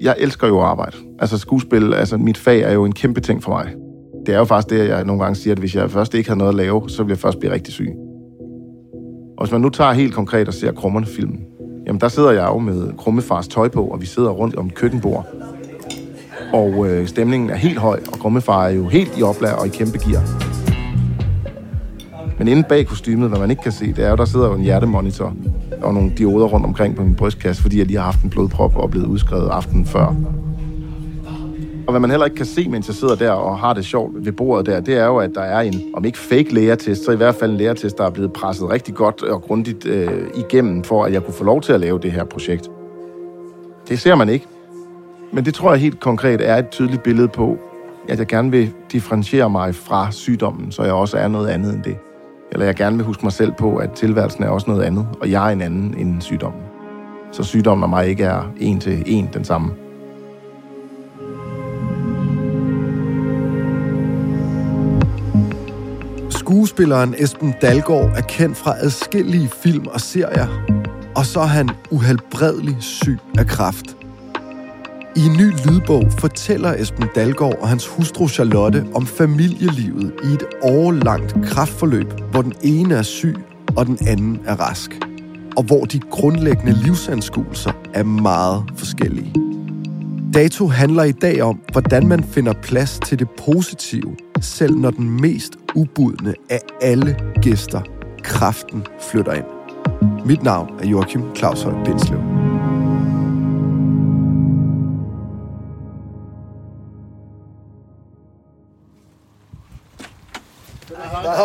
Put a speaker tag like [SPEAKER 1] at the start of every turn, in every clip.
[SPEAKER 1] Jeg elsker jo at arbejde. Altså skuespil, altså mit fag er jo en kæmpe ting for mig. Det er jo faktisk det, jeg nogle gange siger, at hvis jeg først ikke har noget at lave, så vil jeg først blive rigtig syg. Og hvis man nu tager helt konkret og ser krummerne filmen, jamen der sidder jeg jo med krummefars tøj på, og vi sidder rundt om et køkkenbord. Og øh, stemningen er helt høj, og krummefar er jo helt i oplag og i kæmpe gear. Men inde bag kostymet, hvad man ikke kan se, det er jo, der sidder jo en hjertemonitor og nogle dioder rundt omkring på min brystkasse, fordi jeg lige har haft en blodprop og blevet udskrevet aftenen før. Og hvad man heller ikke kan se, mens jeg sidder der og har det sjovt ved bordet der, det er jo, at der er en, om ikke fake læretest, så i hvert fald en læretest, der er blevet presset rigtig godt og grundigt øh, igennem, for at jeg kunne få lov til at lave det her projekt. Det ser man ikke. Men det tror jeg helt konkret er et tydeligt billede på, at jeg gerne vil differentiere mig fra sygdommen, så jeg også er noget andet end det. Eller jeg gerne vil huske mig selv på, at tilværelsen er også noget andet, og jeg er en anden end sygdommen. Så sygdommen og mig ikke er en til en den samme.
[SPEAKER 2] Skuespilleren Esben Dalgaard er kendt fra adskillige film og serier, og så er han uhelbredelig syg af kræft. I en ny lydbog fortæller Esben Dalgaard og hans hustru Charlotte om familielivet i et årlangt kraftforløb, hvor den ene er syg og den anden er rask. Og hvor de grundlæggende livsanskuelser er meget forskellige. Dato handler i dag om, hvordan man finder plads til det positive, selv når den mest ubudne af alle gæster, kraften, flytter ind. Mit navn er Joachim Claus Holm Bindslev.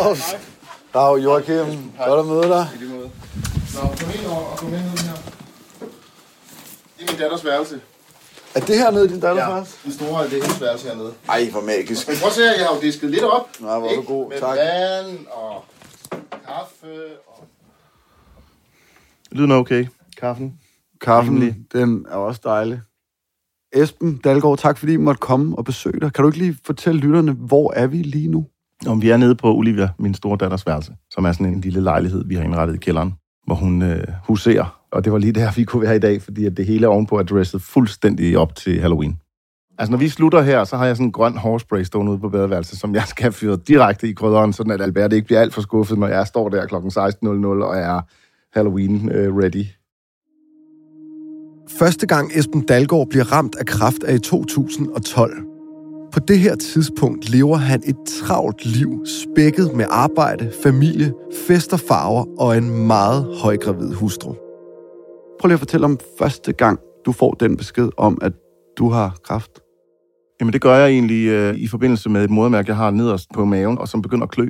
[SPEAKER 2] Dag. Dag, Joachim. Godt at møde dig.
[SPEAKER 1] Nå, kom ind og kom ind her. Det er min datters værelse.
[SPEAKER 2] Er det her nede i din datters
[SPEAKER 1] Ja,
[SPEAKER 2] værelse?
[SPEAKER 1] den store, det er hendes værelse hernede.
[SPEAKER 2] Ej, hvor magisk.
[SPEAKER 1] Men prøv at se her, jeg har jo disket lidt op.
[SPEAKER 2] Nå, hvor er du
[SPEAKER 1] ikke?
[SPEAKER 2] god.
[SPEAKER 1] Med
[SPEAKER 2] Tak.
[SPEAKER 1] vand og kaffe og...
[SPEAKER 2] Lyden er okay.
[SPEAKER 1] Kaffen.
[SPEAKER 2] Kaffen,
[SPEAKER 1] Rimelig.
[SPEAKER 2] den er også dejlig. Esben Dalgaard, tak fordi I måtte komme og besøge dig. Kan du ikke lige fortælle lytterne, hvor er vi lige nu?
[SPEAKER 1] Om vi er nede på Olivia, min store datters værelse, som er sådan en lille lejlighed, vi har indrettet i kælderen, hvor hun øh, huserer. Og det var lige der, vi kunne være i dag, fordi at det hele er ovenpå er dresset fuldstændig op til Halloween. Altså, når vi slutter her, så har jeg sådan en grøn hårspray stående ude på badeværelset, som jeg skal fyre direkte i krydderen, sådan at Albert ikke bliver alt for skuffet, når jeg står der kl. 16.00 og er Halloween-ready.
[SPEAKER 2] Øh, Første gang Esben Dalgaard bliver ramt af kraft er i 2012. På det her tidspunkt lever han et travlt liv, spækket med arbejde, familie, fest og farver og en meget højgravid hustru. Prøv lige at fortælle om første gang, du får den besked om, at du har kræft.
[SPEAKER 1] Jamen, det gør jeg egentlig øh, i forbindelse med et modermærke, jeg har nederst på maven, og som begynder at klø.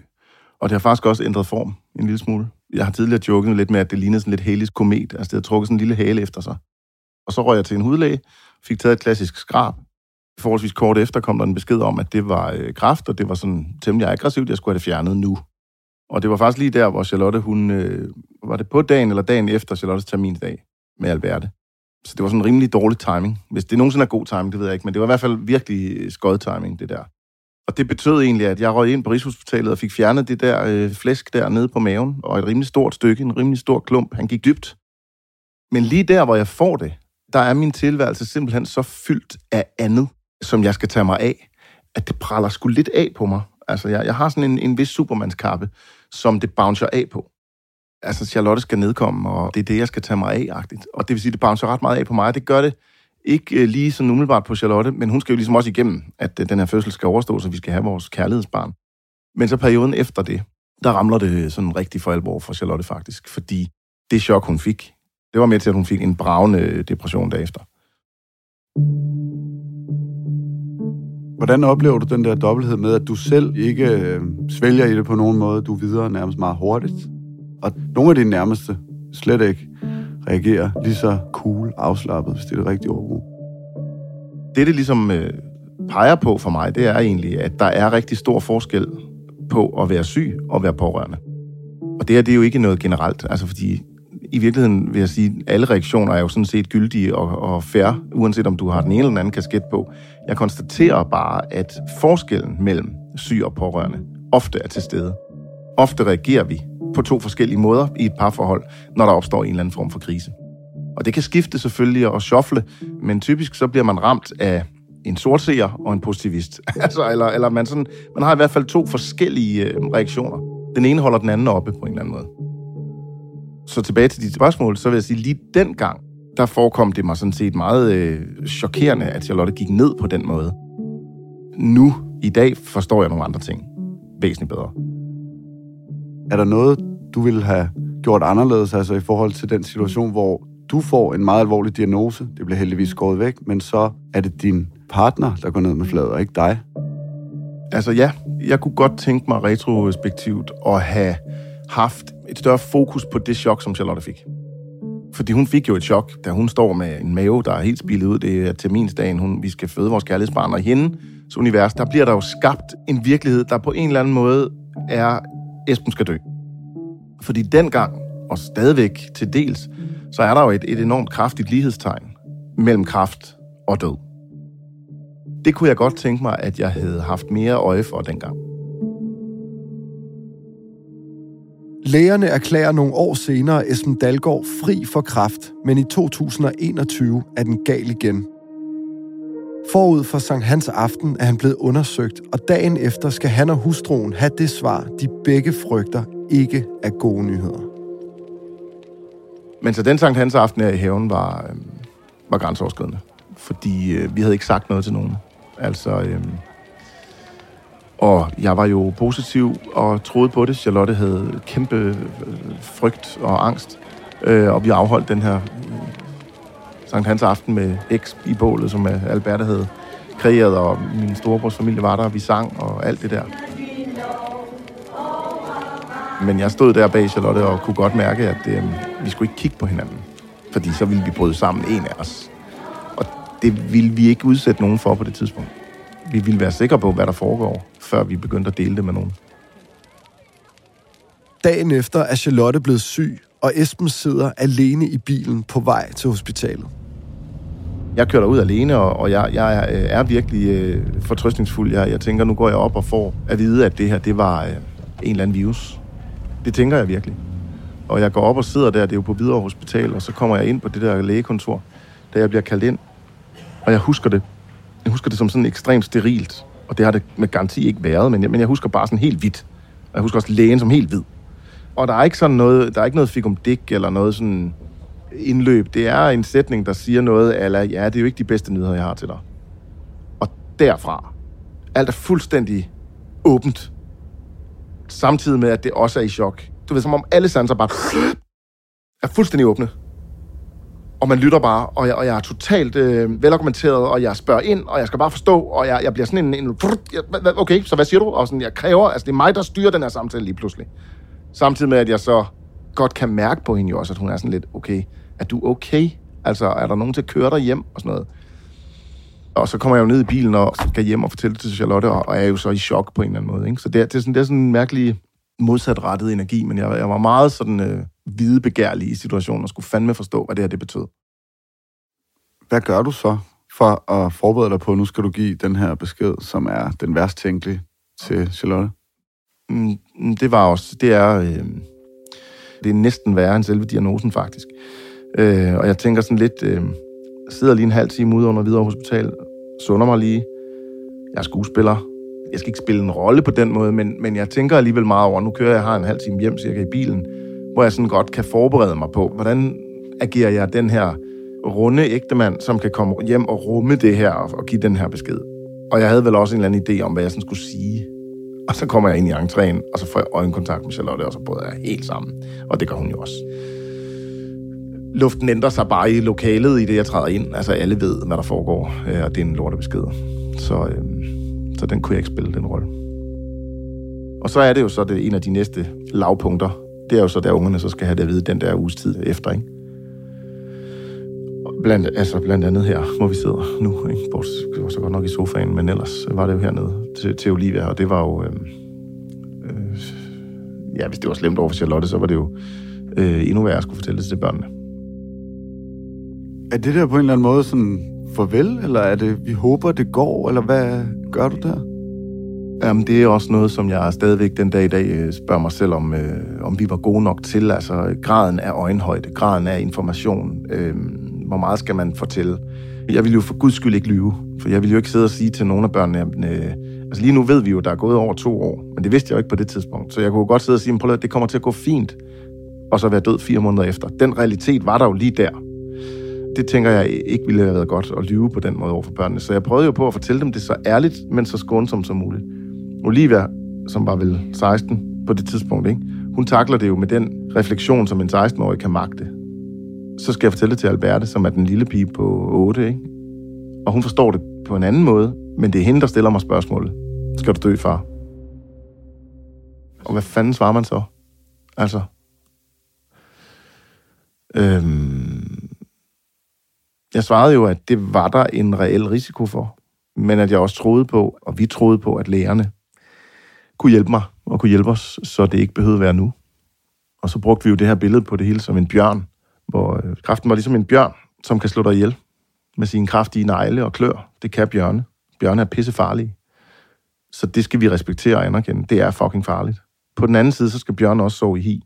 [SPEAKER 1] Og det har faktisk også ændret form en lille smule. Jeg har tidligere joket lidt med, at det lignede sådan lidt Hales komet. Altså, det havde trukket sådan en lille hale efter sig. Og så røg jeg til en hudlæge, fik taget et klassisk skrab, Forholdsvis kort efter kom der en besked om, at det var øh, kraft, og det var sådan temmelig aggressivt, jeg skulle have det fjernet nu. Og det var faktisk lige der, hvor Charlotte, hun, øh, var det på dagen eller dagen efter Charlottes termindag med Alberte. Så det var sådan en rimelig dårlig timing. Hvis det nogensinde er god timing, det ved jeg ikke, men det var i hvert fald virkelig øh, skød timing, det der. Og det betød egentlig, at jeg røg ind på Rigshospitalet og fik fjernet det der øh, flæsk der nede på maven, og et rimelig stort stykke, en rimelig stor klump. Han gik dybt. Men lige der, hvor jeg får det, der er min tilværelse simpelthen så fyldt af andet, som jeg skal tage mig af, at det praller sgu lidt af på mig. Altså, jeg, jeg har sådan en, en vis supermandskappe, som det bouncer af på. Altså, Charlotte skal nedkomme, og det er det, jeg skal tage mig af-agtigt. Og det vil sige, det bouncer ret meget af på mig. Det gør det ikke øh, lige så umiddelbart på Charlotte, men hun skal jo ligesom også igennem, at øh, den her fødsel skal overstå, så vi skal have vores kærlighedsbarn. Men så perioden efter det, der ramler det sådan rigtig for alvor for Charlotte faktisk, fordi det chok, hun fik, det var med til, at hun fik en bravende øh, depression derefter.
[SPEAKER 3] Hvordan oplever du den der dobbelthed med, at du selv ikke øh, svælger i det på nogen måde, du videre nærmest meget hurtigt, og nogle af dine nærmeste slet ikke reagerer lige så cool, afslappet, hvis det er det rigtige ord.
[SPEAKER 1] Det, det ligesom øh, peger på for mig, det er egentlig, at der er rigtig stor forskel på at være syg og være pårørende. Og det her, det er jo ikke noget generelt, altså fordi i virkeligheden vil jeg sige, alle reaktioner er jo sådan set gyldige og, og fair, uanset om du har den ene eller den anden kasket på. Jeg konstaterer bare, at forskellen mellem syg og pårørende ofte er til stede. Ofte reagerer vi på to forskellige måder i et parforhold, når der opstår en eller anden form for krise. Og det kan skifte selvfølgelig og shuffle, men typisk så bliver man ramt af en sortseer og en positivist. altså, eller, eller man, sådan, man har i hvert fald to forskellige øh, reaktioner. Den ene holder den anden oppe på en eller anden måde. Så tilbage til dit spørgsmål, så vil jeg sige, lige den gang, der forekom det mig sådan set meget øh, chokerende, at Charlotte gik ned på den måde. Nu, i dag, forstår jeg nogle andre ting væsentligt bedre.
[SPEAKER 3] Er der noget, du ville have gjort anderledes, altså i forhold til den situation, hvor du får en meget alvorlig diagnose, det bliver heldigvis skåret væk, men så er det din partner, der går ned med fladet, og ikke dig?
[SPEAKER 1] Altså ja, jeg kunne godt tænke mig retrospektivt at have haft et større fokus på det chok, som Charlotte fik. Fordi hun fik jo et chok, da hun står med en mave, der er helt spillet ud. Det er terminsdagen, hun, vi skal føde vores kærlighedsbarn. Og hendes så univers, der bliver der jo skabt en virkelighed, der på en eller anden måde er, Esben skal dø. Fordi dengang, og stadigvæk til dels, så er der jo et, et enormt kraftigt lighedstegn mellem kraft og død. Det kunne jeg godt tænke mig, at jeg havde haft mere øje for dengang.
[SPEAKER 2] Lægerne erklærer nogle år senere Esben Dalgaard fri for kraft, men i 2021 er den gal igen. Forud for Sankt Hans Aften er han blevet undersøgt, og dagen efter skal han og hustruen have det svar, de begge frygter ikke er gode nyheder.
[SPEAKER 1] Men så den Sankt Hans Aften her i haven var, øh, var grænseoverskridende. Fordi øh, vi havde ikke sagt noget til nogen. Altså, øh, og jeg var jo positiv og troede på det. Charlotte havde kæmpe øh, frygt og angst. Øh, og vi afholdt den her øh, Sankt Hans aften med X i bålet, som øh, Albert havde kreeret, og min storebrors familie var der, og vi sang og alt det der. Men jeg stod der bag Charlotte og kunne godt mærke, at øh, vi skulle ikke kigge på hinanden. Fordi så ville vi bryde sammen, en af os. Og det ville vi ikke udsætte nogen for på det tidspunkt. Vi ville være sikre på, hvad der foregår før vi begyndte at dele det med nogen.
[SPEAKER 2] Dagen efter er Charlotte blevet syg, og Esben sidder alene i bilen på vej til hospitalet.
[SPEAKER 1] Jeg kører ud alene, og, og jeg, jeg er, øh, er virkelig øh, fortrøstningsfuld. Jeg, jeg tænker, nu går jeg op og får at vide, at det her, det var øh, en eller anden virus. Det tænker jeg virkelig. Og jeg går op og sidder der, det er jo på Hvidovre Hospital, og så kommer jeg ind på det der lægekontor, da jeg bliver kaldt ind. Og jeg husker det. Jeg husker det som sådan ekstremt sterilt og det har det med garanti ikke været, men jeg, men jeg husker bare sådan helt hvidt. Og jeg husker også lægen som helt hvid. Og der er ikke sådan noget, der er ikke noget fikum dig eller noget sådan indløb. Det er en sætning, der siger noget, eller ja, det er jo ikke de bedste nyheder, jeg har til dig. Og derfra, alt er fuldstændig åbent. Samtidig med, at det også er i chok. Du ved, som om alle sanser bare er fuldstændig åbne og man lytter bare, og jeg, og jeg er totalt øh, velargumenteret, og jeg spørger ind, og jeg skal bare forstå, og jeg, jeg bliver sådan en, en... Okay, så hvad siger du? Og sådan, jeg kræver, altså det er mig, der styrer den her samtale lige pludselig. Samtidig med, at jeg så godt kan mærke på hende jo også, at hun er sådan lidt, okay, er du okay? Altså, er der nogen til at køre dig hjem og sådan noget? Og så kommer jeg jo ned i bilen og skal hjem og fortælle det til Charlotte, og er jo så i chok på en eller anden måde. Ikke? Så det er, det, er sådan, det er sådan en mærkelig modsatrettet energi, men jeg, jeg var meget sådan øh, videbegærlig i situationen og skulle fandme forstå, hvad det her det betød.
[SPEAKER 3] Hvad gør du så for at forberede dig på, at nu skal du give den her besked, som er den værst tænkelige til Charlotte?
[SPEAKER 1] Mm, det var også, det er, øh, det er næsten værre end selve diagnosen faktisk. Øh, og jeg tænker sådan lidt, øh, jeg sidder lige en halv time ude under Hvidovre Hospital, sunder mig lige, jeg er skuespiller, jeg skal ikke spille en rolle på den måde, men, men jeg tænker alligevel meget over, nu kører jeg, har en halv time hjem cirka i bilen, hvor jeg sådan godt kan forberede mig på, hvordan agerer jeg den her runde ægtemand, som kan komme hjem og rumme det her og, og give den her besked. Og jeg havde vel også en eller anden idé om, hvad jeg sådan skulle sige. Og så kommer jeg ind i entréen, og så får jeg øjenkontakt med Charlotte, og så bryder jeg helt sammen. Og det gør hun jo også. Luften ændrer sig bare i lokalet i det, jeg træder ind. Altså alle ved, hvad der foregår, øh, og det er en lortebesked. Så, øh, så den kunne jeg ikke spille, den rolle. Og så er det jo så det en af de næste lavpunkter. Det er jo så, der ungerne så skal have det at vide den der uges tid efter, ikke? Blandt, altså blandt andet her, hvor vi sidder nu. Ikke? Bort, det var så godt nok i sofaen, men ellers var det jo hernede til, til Olivia, og det var jo... Øh, øh, ja, hvis det var slemt over for Charlotte, så var det jo øh, endnu værre at skulle fortælle det til børnene.
[SPEAKER 3] Er det der på en eller anden måde sådan farvel, eller er det, vi håber, det går, eller hvad gør du der?
[SPEAKER 1] Jamen, det er også noget, som jeg stadigvæk den dag i dag øh, spørger mig selv om, øh, om vi var gode nok til. Altså, graden af øjenhøjde, graden af information. Øh, hvor meget skal man fortælle? Jeg vil jo for guds skyld ikke lyve, for jeg vil jo ikke sidde og sige til nogle af børnene, øh, altså lige nu ved vi jo, der er gået over to år, men det vidste jeg jo ikke på det tidspunkt. Så jeg kunne godt sidde og sige, prøv at det kommer til at gå fint, og så være død fire måneder efter. Den realitet var der jo lige der. Det tænker jeg ikke ville have været godt at lyve på den måde over for børnene. Så jeg prøvede jo på at fortælle dem det så ærligt, men så skånsomt som muligt. Olivia, som var vel 16 på det tidspunkt, ikke? hun takler det jo med den refleksion, som en 16-årig kan magte så skal jeg fortælle det til Alberte, som er den lille pige på 8, ikke? Og hun forstår det på en anden måde, men det er hende, der stiller mig spørgsmålet. Skal du dø, far? Og hvad fanden svarer man så? Altså... Øhm, jeg svarede jo, at det var der en reel risiko for, men at jeg også troede på, og vi troede på, at lægerne kunne hjælpe mig og kunne hjælpe os, så det ikke behøvede at være nu. Og så brugte vi jo det her billede på det hele som en bjørn, hvor øh, kraften var ligesom en bjørn, som kan slå dig ihjel med sine kraftige negle og klør. Det kan bjørne. Bjørne er pissefarlige. Så det skal vi respektere og anerkende. Det er fucking farligt. På den anden side, så skal bjørne også sove i hi.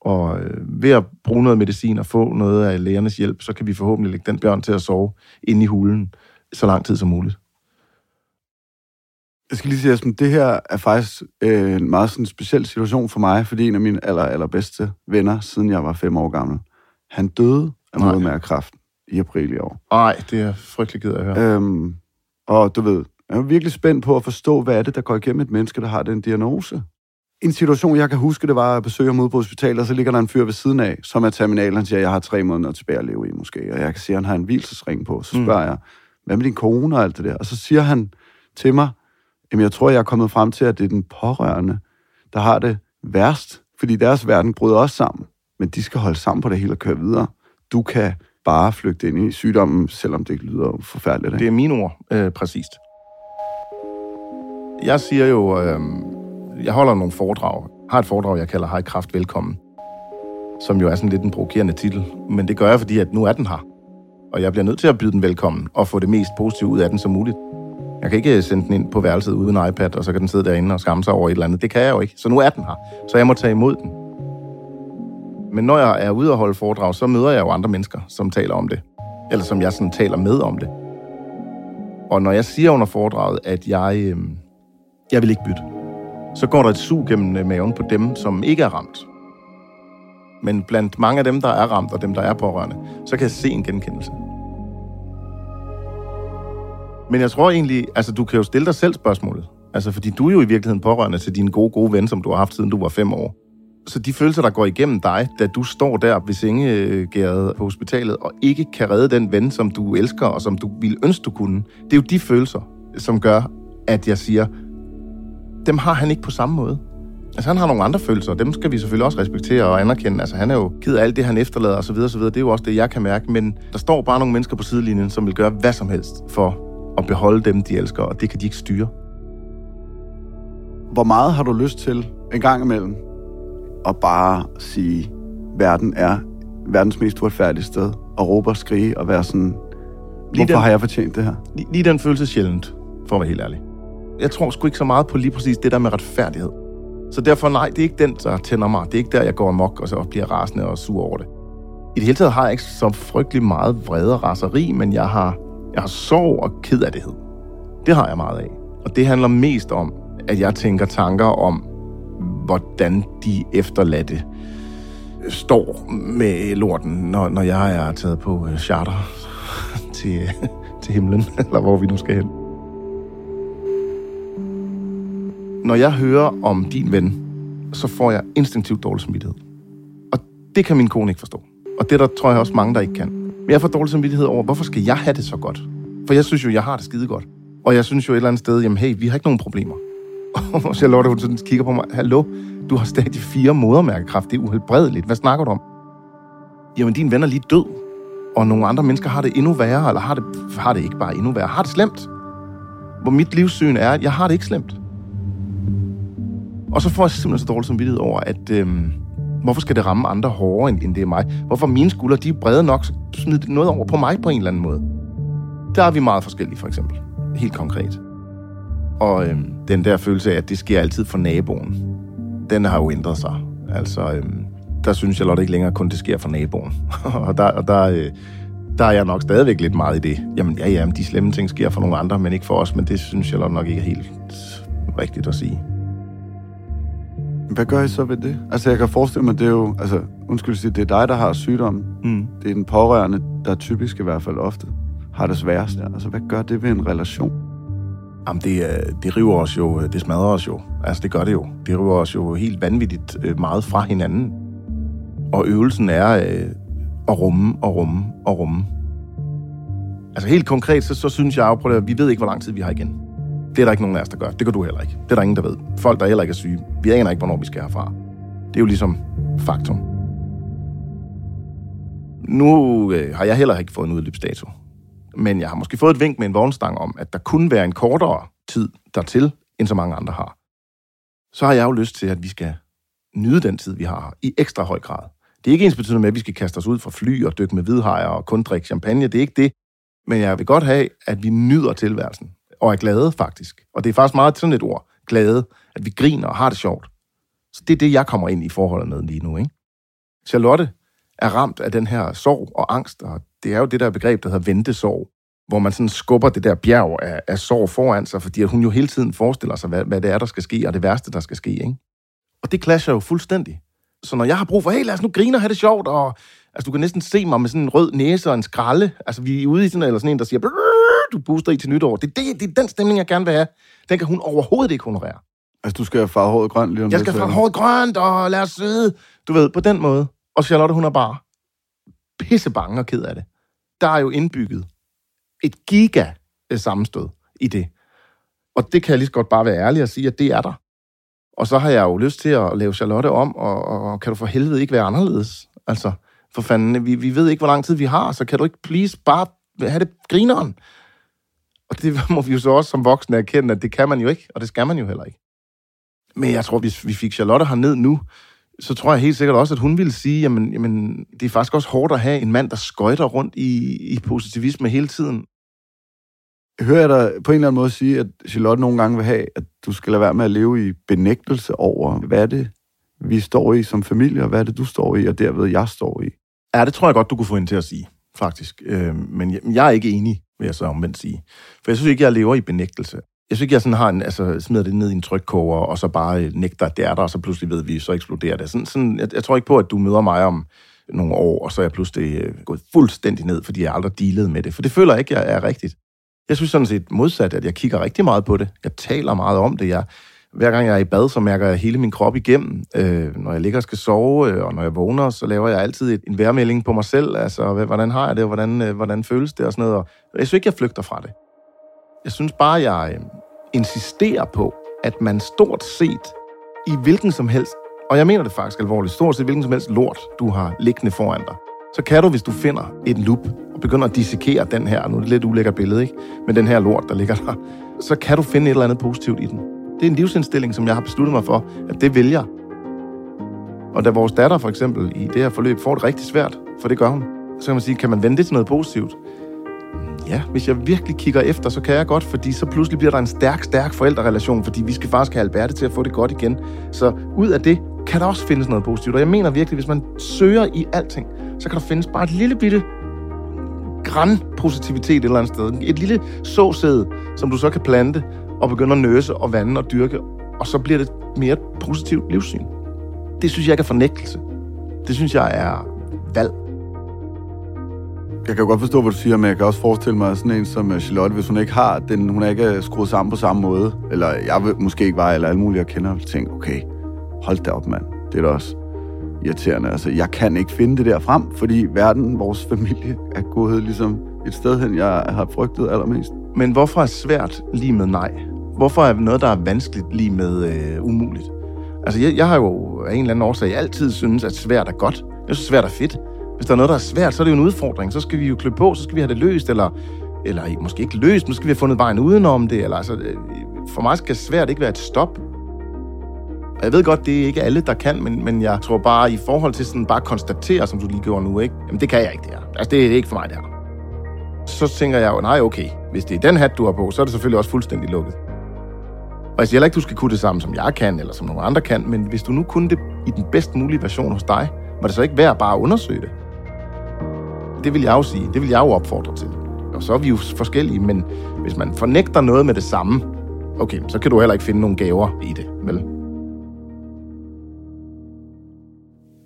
[SPEAKER 1] Og øh, ved at bruge noget medicin og få noget af lægernes hjælp, så kan vi forhåbentlig lægge den bjørn til at sove inde i hulen så lang tid som muligt.
[SPEAKER 3] Jeg skal lige sige, at det her er faktisk øh, en meget sådan speciel situation for mig, fordi en af mine aller, allerbedste venner, siden jeg var fem år gammel, han døde af modermærkekræft i april i år.
[SPEAKER 1] Nej, det er frygtelig ked af at høre. Øhm,
[SPEAKER 3] og du ved, jeg er virkelig spændt på at forstå, hvad er det, der går igennem et menneske, der har den diagnose. En situation, jeg kan huske, det var at besøge ham ude på hospitalet, og så ligger der en fyr ved siden af, som er terminal. Han siger, jeg har tre måneder tilbage at leve i måske, og jeg kan se, at han har en hvilesesring på. Så mm. spørger mm. jeg, hvad med din kone og alt det der? Og så siger han til mig, jamen jeg tror, jeg er kommet frem til, at det er den pårørende, der har det værst, fordi deres verden bryder også sammen men de skal holde sammen på det hele og køre videre. Du kan bare flygte ind i sygdommen, selvom det ikke lyder forfærdeligt. Ikke?
[SPEAKER 1] Det er mine ord, øh, præcist. Jeg siger jo, øh, jeg holder nogle foredrag. Har et foredrag, jeg kalder Hej Kraft Velkommen, som jo er sådan lidt en provokerende titel. Men det gør jeg, fordi at nu er den her. Og jeg bliver nødt til at byde den velkommen og få det mest positive ud af den som muligt. Jeg kan ikke øh, sende den ind på værelset uden iPad, og så kan den sidde derinde og skamme sig over et eller andet. Det kan jeg jo ikke. Så nu er den her. Så jeg må tage imod den. Men når jeg er ude og holde foredrag, så møder jeg jo andre mennesker, som taler om det. Eller som jeg sådan taler med om det. Og når jeg siger under foredraget, at jeg, øh, jeg vil ikke bytte, så går der et sug gennem øh, maven på dem, som ikke er ramt. Men blandt mange af dem, der er ramt, og dem, der er pårørende, så kan jeg se en genkendelse. Men jeg tror egentlig, altså du kan jo stille dig selv spørgsmålet. Altså fordi du er jo i virkeligheden pårørende til din gode, gode ven, som du har haft siden du var fem år. Så de følelser, der går igennem dig, da du står der ved sengegæret på hospitalet, og ikke kan redde den ven, som du elsker, og som du ville ønske, du kunne, det er jo de følelser, som gør, at jeg siger, dem har han ikke på samme måde. Altså, han har nogle andre følelser, og dem skal vi selvfølgelig også respektere og anerkende. Altså, han er jo ked af alt det, han efterlader osv. osv. Det er jo også det, jeg kan mærke. Men der står bare nogle mennesker på sidelinjen, som vil gøre hvad som helst for og beholde dem, de elsker, og det kan de ikke styre.
[SPEAKER 3] Hvor meget har du lyst til en gang imellem at bare sige, verden er verdens mest uretfærdige sted, og råbe og skrige og være sådan, hvorfor
[SPEAKER 1] den-
[SPEAKER 3] har jeg fortjent det her?
[SPEAKER 1] Lige, lige den følelse sjældent, for at være helt ærlig. Jeg tror sgu ikke så meget på lige præcis det der med retfærdighed. Så derfor nej, det er ikke den, der tænder mig. Det er ikke der, jeg går amok og så bliver rasende og sur over det. I det hele taget har jeg ikke så frygtelig meget vrede og raseri, men jeg har, jeg har sorg og kederlighed. Det har jeg meget af. Og det handler mest om, at jeg tænker tanker om, hvordan de efterladte står med lorten, når, når jeg er taget på øh, charter til, til himlen, eller hvor vi nu skal hen. Når jeg hører om din ven, så får jeg instinktivt dårlig samvittighed. Og det kan min kone ikke forstå. Og det er der tror jeg også mange, der ikke kan. Men jeg får dårlig samvittighed over, hvorfor skal jeg have det så godt? For jeg synes jo, jeg har det skide godt. Og jeg synes jo et eller andet sted, jamen hey, vi har ikke nogen problemer. Og Charlotte, hun sådan kigger på mig, hallo, du har stadig fire modermærkekræft, det er uhelbredeligt. Hvad snakker du om? Jamen, din ven er lige død. Og nogle andre mennesker har det endnu værre, eller har det, har det ikke bare endnu værre, har det slemt. Hvor mit livssyn er, at jeg har det ikke slemt. Og så får jeg simpelthen så dårlig samvittighed over, at øhm, hvorfor skal det ramme andre hårdere, end, end det er mig? Hvorfor mine skuldre, de er brede nok, så smid det noget over på mig på en eller anden måde. Der er vi meget forskellige, for eksempel. Helt konkret. Og øhm, den der følelse af, at det sker altid for naboen, den har jo ændret sig. Altså, øhm, der synes jeg Lotte ikke længere kun, det sker for naboen. og der, og der, øh, der er jeg nok stadigvæk lidt meget i det. Jamen, ja, ja, de slemme ting sker for nogle andre, men ikke for os. Men det synes jeg Lotte nok ikke er helt rigtigt at sige.
[SPEAKER 3] Hvad gør I så ved det? Altså, jeg kan forestille mig, det er jo... Altså, undskyld, sige, det er dig, der har sygdommen.
[SPEAKER 1] Mm.
[SPEAKER 3] Det er den pårørende, der typisk i hvert fald ofte har det sværest. Altså, hvad gør det ved en relation?
[SPEAKER 1] Jamen, det, øh, det river os jo, det smadrer os jo. Altså, det gør det jo. Det river os jo helt vanvittigt øh, meget fra hinanden. Og øvelsen er øh, at rumme og rumme og rumme. Altså helt konkret, så, så synes jeg jo, prøv at, vi ved ikke, hvor lang tid vi har igen. Det er der ikke nogen af os, der gør. Det gør du heller ikke. Det er der ingen, der ved. Folk, der heller ikke er syge. Vi aner ikke, hvornår vi skal herfra. Det er jo ligesom faktum. Nu øh, har jeg heller ikke fået en udløbsdato. Men jeg har måske fået et vink med en vognstang om, at der kunne være en kortere tid dertil, end så mange andre har. Så har jeg jo lyst til, at vi skal nyde den tid, vi har i ekstra høj grad. Det er ikke ens betydende med, at vi skal kaste os ud fra fly og dykke med hvidhajer og kun drikke champagne. Det er ikke det. Men jeg vil godt have, at vi nyder tilværelsen og er glade faktisk. Og det er faktisk meget sådan et ord, glade, at vi griner og har det sjovt. Så det er det, jeg kommer ind i forholdet med lige nu. Ikke? Charlotte er ramt af den her sorg og angst, og det er jo det der begreb, der hedder ventesorg, hvor man sådan skubber det der bjerg af, af sorg foran sig, fordi at hun jo hele tiden forestiller sig, hvad, hvad det er, der skal ske, og det værste, der skal ske. Ikke? Og det clasher jo fuldstændig. Så når jeg har brug for, hey, lad os nu grine og have det sjovt, og altså, du kan næsten se mig med sådan en rød næse og en skralde. Altså, vi er ude i sådan, eller sådan en, der siger, "Brrr, du booster i til nytår. Det er, det, det er den stemning, jeg gerne vil have. Den kan hun overhovedet ikke honorere.
[SPEAKER 3] Altså, du skal have farvet håret grønt lige om
[SPEAKER 1] Jeg skal fra
[SPEAKER 3] Svend.
[SPEAKER 1] hårdt grønt, og lad os sidde. Du ved, på den måde. Og Charlotte, hun er bare pisse bange og ked af det. Der er jo indbygget et giga øh, sammenstød i det. Og det kan jeg lige så godt bare være ærlig og sige, at det er der. Og så har jeg jo lyst til at lave Charlotte om, og, og kan du for helvede ikke være anderledes? Altså, for fanden, vi, vi ved ikke, hvor lang tid vi har, så kan du ikke please bare have det grineren? Og det må vi jo så også som voksne erkende, at det kan man jo ikke, og det skal man jo heller ikke. Men jeg tror, hvis vi fik Charlotte herned nu, så tror jeg helt sikkert også, at hun ville sige, jamen, jamen det er faktisk også hårdt at have en mand, der skøjter rundt i, i positivisme hele tiden.
[SPEAKER 3] Hører jeg dig på en eller anden måde sige, at Charlotte nogle gange vil have, at du skal lade være med at leve i benægtelse over, hvad er det, vi står i som familie, og hvad er det, du står i, og derved jeg står i.
[SPEAKER 1] Ja, det tror jeg godt, du kunne få hende til at sige, faktisk. Øh, men jeg, men jeg er ikke enig, vil jeg så omvendt sige. For jeg synes ikke, jeg lever i benægtelse. Jeg synes ikke, jeg sådan har en, altså, smider det ned i en trykkoger, og så bare øh, nægter, at det er der, og så pludselig ved vi, så eksploderer det. Sådan, sådan, jeg, jeg tror ikke på, at du møder mig om nogle år, og så er jeg pludselig øh, gået fuldstændig ned, fordi jeg aldrig dealet med det. For det føler jeg ikke, jeg er rigtigt. Jeg synes sådan set modsat, at jeg kigger rigtig meget på det. Jeg taler meget om det. Jeg, hver gang jeg er i bad, så mærker jeg hele min krop igennem. Øh, når jeg ligger og skal sove, øh, og når jeg vågner, så laver jeg altid en værmelding på mig selv. Altså, hvordan har jeg det, og hvordan, øh, hvordan føles det, og sådan noget. Og jeg synes ikke, jeg flygter fra det. Jeg synes bare, jeg øh, insisterer på, at man stort set i hvilken som helst, og jeg mener det faktisk alvorligt, stort set hvilken som helst lort, du har liggende foran dig, så kan du, hvis du finder et loop og begynder at dissekere den her, nu er det lidt ulækkert billede, ikke? men den her lort, der ligger der, så kan du finde et eller andet positivt i den. Det er en livsindstilling, som jeg har besluttet mig for, at det vælger. Og da vores datter for eksempel i det her forløb får det rigtig svært, for det gør hun, så kan man sige, kan man vende det til noget positivt? Ja, hvis jeg virkelig kigger efter, så kan jeg godt, fordi så pludselig bliver der en stærk, stærk forældrerelation, fordi vi skal faktisk have Alberte til at få det godt igen. Så ud af det kan der også findes noget positivt. Og jeg mener virkelig, hvis man søger i alting, så kan der findes bare et lille bitte græn positivitet et eller andet sted. Et lille såsæde, som du så kan plante og begynde at nøse og vande og dyrke, og så bliver det mere positivt livssyn. Det synes jeg ikke er fornægtelse. Det synes jeg er valg.
[SPEAKER 3] Jeg kan godt forstå, hvad du siger, men jeg kan også forestille mig sådan en som Charlotte, hvis hun ikke har den, hun er ikke skruet sammen på samme måde, eller jeg vil måske ikke var, eller alle mulige, jeg kender, og tænke, okay, hold da op, mand. Det er da også irriterende. Altså, jeg kan ikke finde det der frem, fordi verden, vores familie, er gået ligesom et sted hen, jeg har frygtet allermest.
[SPEAKER 1] Men hvorfor er svært lige med nej? Hvorfor er noget, der er vanskeligt lige med øh, umuligt? Altså, jeg, jeg har jo af en eller anden årsag altid synes, at svært er godt. Jeg synes, svært er fedt. Hvis der er noget, der er svært, så er det jo en udfordring. Så skal vi jo klø på, så skal vi have det løst, eller, eller måske ikke løst, men så skal vi have fundet vejen udenom det. Eller, altså, øh, for mig skal svært ikke være et stop. Og jeg ved godt, det er ikke alle, der kan, men, men jeg tror bare, i forhold til sådan bare konstatere, som du lige gjorde nu, ikke? Jamen, det kan jeg ikke, det her. Altså, det er ikke for mig, det her. Så tænker jeg jo, nej, okay. Hvis det er den hat, du har på, så er det selvfølgelig også fuldstændig lukket. Og jeg siger heller ikke, du skal kunne det samme, som jeg kan, eller som nogle andre kan, men hvis du nu kunne det i den bedst mulige version hos dig, var det så ikke værd bare at undersøge det? Det vil jeg jo sige. Det vil jeg jo opfordre til. Og så er vi jo forskellige, men hvis man fornægter noget med det samme, okay, så kan du heller ikke finde nogle gaver i det, vel?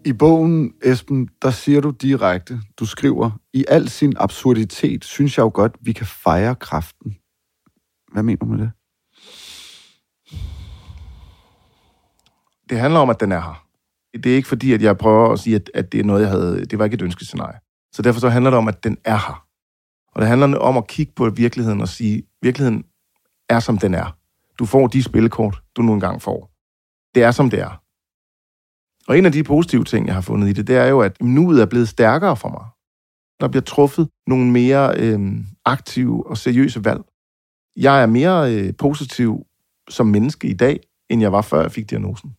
[SPEAKER 3] I bogen, Esben, der siger du direkte, du skriver, i al sin absurditet, synes jeg jo godt, vi kan fejre kraften. Hvad mener du med det?
[SPEAKER 1] Det handler om, at den er her. Det er ikke fordi, at jeg prøver at sige, at, at det er noget, jeg havde... Det var ikke et ønskescenarie. Så derfor så handler det om, at den er her. Og det handler om at kigge på virkeligheden og sige, virkeligheden er, som den er. Du får de spillekort, du nu engang får. Det er, som det er. Og en af de positive ting, jeg har fundet i det, det er jo, at nuet er blevet stærkere for mig. Der bliver truffet nogle mere øh, aktive og seriøse valg. Jeg er mere øh, positiv som menneske i dag, end jeg var før jeg fik diagnosen.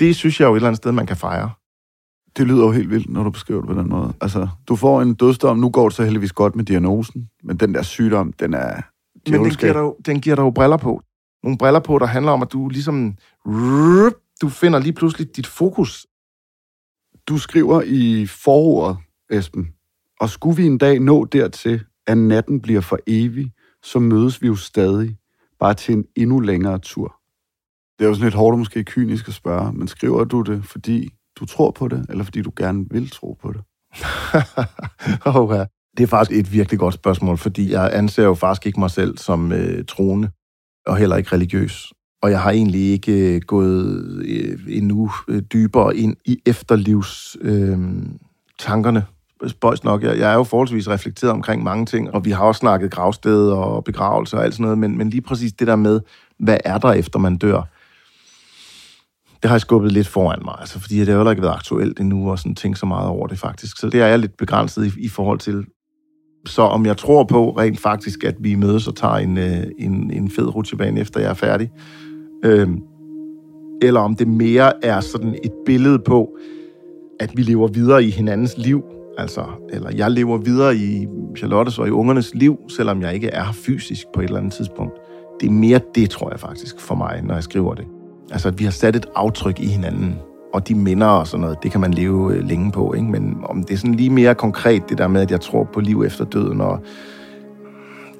[SPEAKER 1] Det synes jeg jo et eller andet sted, man kan fejre.
[SPEAKER 3] Det lyder jo helt vildt, når du beskriver det på den måde. Altså, du får en dødsdom, nu går det så heldigvis godt med diagnosen, men den der sygdom, den er...
[SPEAKER 1] Men den giver, dig jo, den giver dig jo briller på. Nogle briller på, der handler om, at du ligesom... Du finder lige pludselig dit fokus.
[SPEAKER 3] Du skriver i forordet, Esben, og skulle vi en dag nå dertil, at natten bliver for evig, så mødes vi jo stadig, bare til en endnu længere tur. Det er jo sådan lidt hårdt måske kynisk at spørge, men skriver du det, fordi du tror på det, eller fordi du gerne vil tro på det?
[SPEAKER 1] oh, ja. Det er faktisk et virkelig godt spørgsmål, fordi jeg anser jo faktisk ikke mig selv som øh, troende, og heller ikke religiøs. Og jeg har egentlig ikke øh, gået øh, endnu øh, dybere ind i efterlivs øh, tankerne. Spøjs nok, jeg, jeg er jo forholdsvis reflekteret omkring mange ting, og vi har også snakket gravsted og begravelse og alt sådan noget, men, men lige præcis det der med, hvad er der efter man dør? Det har jeg skubbet lidt foran mig, altså, fordi det har heller ikke været aktuelt endnu, og sådan tænkt så meget over det faktisk. Så det er jeg lidt begrænset i, i forhold til. Så om jeg tror på rent faktisk, at vi mødes og tager en, øh, en, en fed rutsjebane, efter jeg er færdig, øh, eller om det mere er sådan et billede på, at vi lever videre i hinandens liv, altså, eller jeg lever videre i Charlottes og i ungernes liv, selvom jeg ikke er fysisk på et eller andet tidspunkt. Det er mere det, tror jeg faktisk, for mig, når jeg skriver det. Altså, at vi har sat et aftryk i hinanden, og de minder og sådan noget, det kan man leve øh, længe på, ikke? Men om det er sådan lige mere konkret, det der med, at jeg tror på liv efter døden, og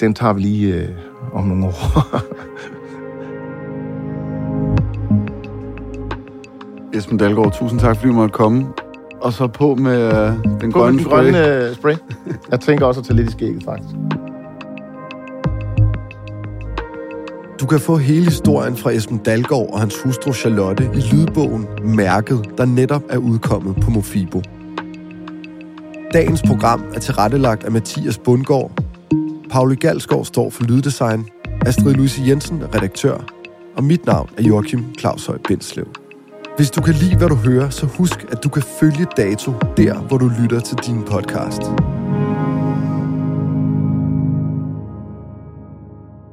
[SPEAKER 1] den tager vi lige øh, om nogle år.
[SPEAKER 3] Esben Dalgaard, tusind tak, fordi du måtte komme. Og så på med øh, den
[SPEAKER 1] på
[SPEAKER 3] grønne
[SPEAKER 1] den
[SPEAKER 3] spray.
[SPEAKER 1] grønne øh, spray. Jeg tænker også at tage lidt i skægget, faktisk.
[SPEAKER 2] Du kan få hele historien fra Esben Dalgaard og hans hustru Charlotte i lydbogen Mærket, der netop er udkommet på Mofibo. Dagens program er tilrettelagt af Mathias Bundgaard. Pauli Galsgaard står for lyddesign. Astrid Louise Jensen er redaktør. Og mit navn er Joachim Claus Høj Bindslev. Hvis du kan lide, hvad du hører, så husk, at du kan følge Dato der, hvor du lytter til din podcast.